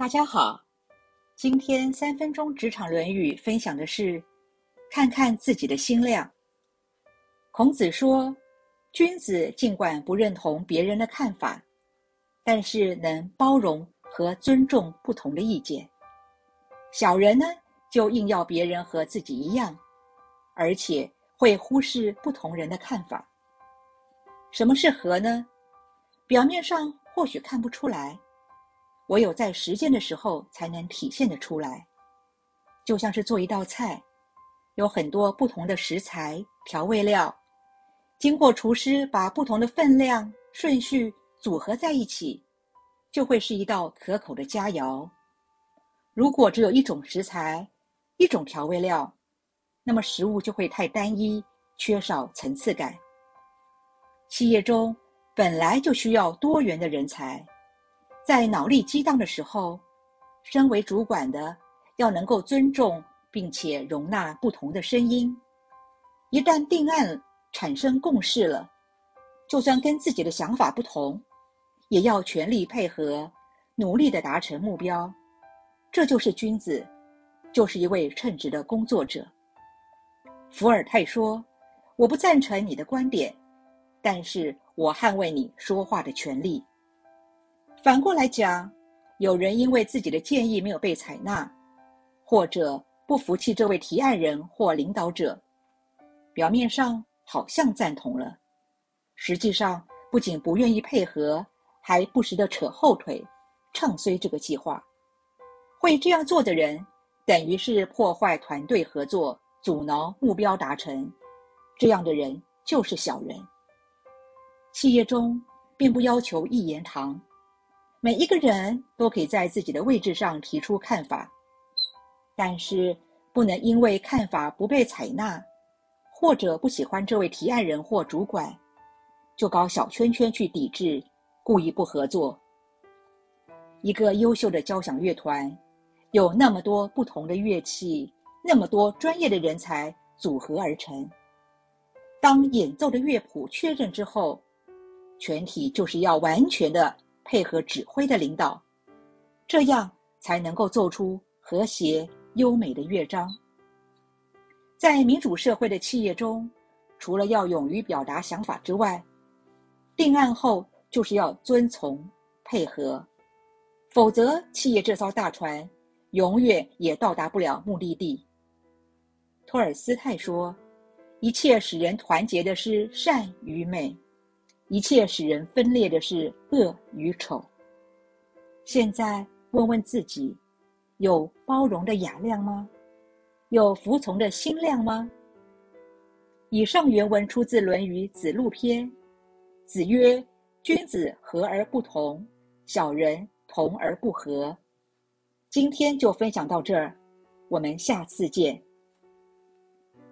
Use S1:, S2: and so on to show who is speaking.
S1: 大家好，今天三分钟职场论语分享的是：看看自己的心量。孔子说，君子尽管不认同别人的看法，但是能包容和尊重不同的意见。小人呢，就硬要别人和自己一样，而且会忽视不同人的看法。什么是和呢？表面上或许看不出来。唯有在实践的时候才能体现得出来，就像是做一道菜，有很多不同的食材、调味料，经过厨师把不同的分量、顺序组合在一起，就会是一道可口的佳肴。如果只有一种食材、一种调味料，那么食物就会太单一，缺少层次感。企业中本来就需要多元的人才。在脑力激荡的时候，身为主管的要能够尊重并且容纳不同的声音。一旦定案产生共识了，就算跟自己的想法不同，也要全力配合，努力的达成目标。这就是君子，就是一位称职的工作者。伏尔泰说：“我不赞成你的观点，但是我捍卫你说话的权利。”反过来讲，有人因为自己的建议没有被采纳，或者不服气这位提案人或领导者，表面上好像赞同了，实际上不仅不愿意配合，还不时的扯后腿，唱衰这个计划。会这样做的人，等于是破坏团队合作，阻挠目标达成。这样的人就是小人。企业中并不要求一言堂。每一个人都可以在自己的位置上提出看法，但是不能因为看法不被采纳，或者不喜欢这位提案人或主管，就搞小圈圈去抵制，故意不合作。一个优秀的交响乐团，有那么多不同的乐器，那么多专业的人才组合而成。当演奏的乐谱确认之后，全体就是要完全的。配合指挥的领导，这样才能够奏出和谐优美的乐章。在民主社会的企业中，除了要勇于表达想法之外，定案后就是要遵从配合，否则企业这艘大船永远也到达不了目的地。托尔斯泰说：“一切使人团结的是善与美。”一切使人分裂的是恶与丑。现在问问自己：有包容的雅量吗？有服从的心量吗？以上原文出自《论语·子路篇》。子曰：“君子和而不同，小人同而不和。”今天就分享到这儿，我们下次见。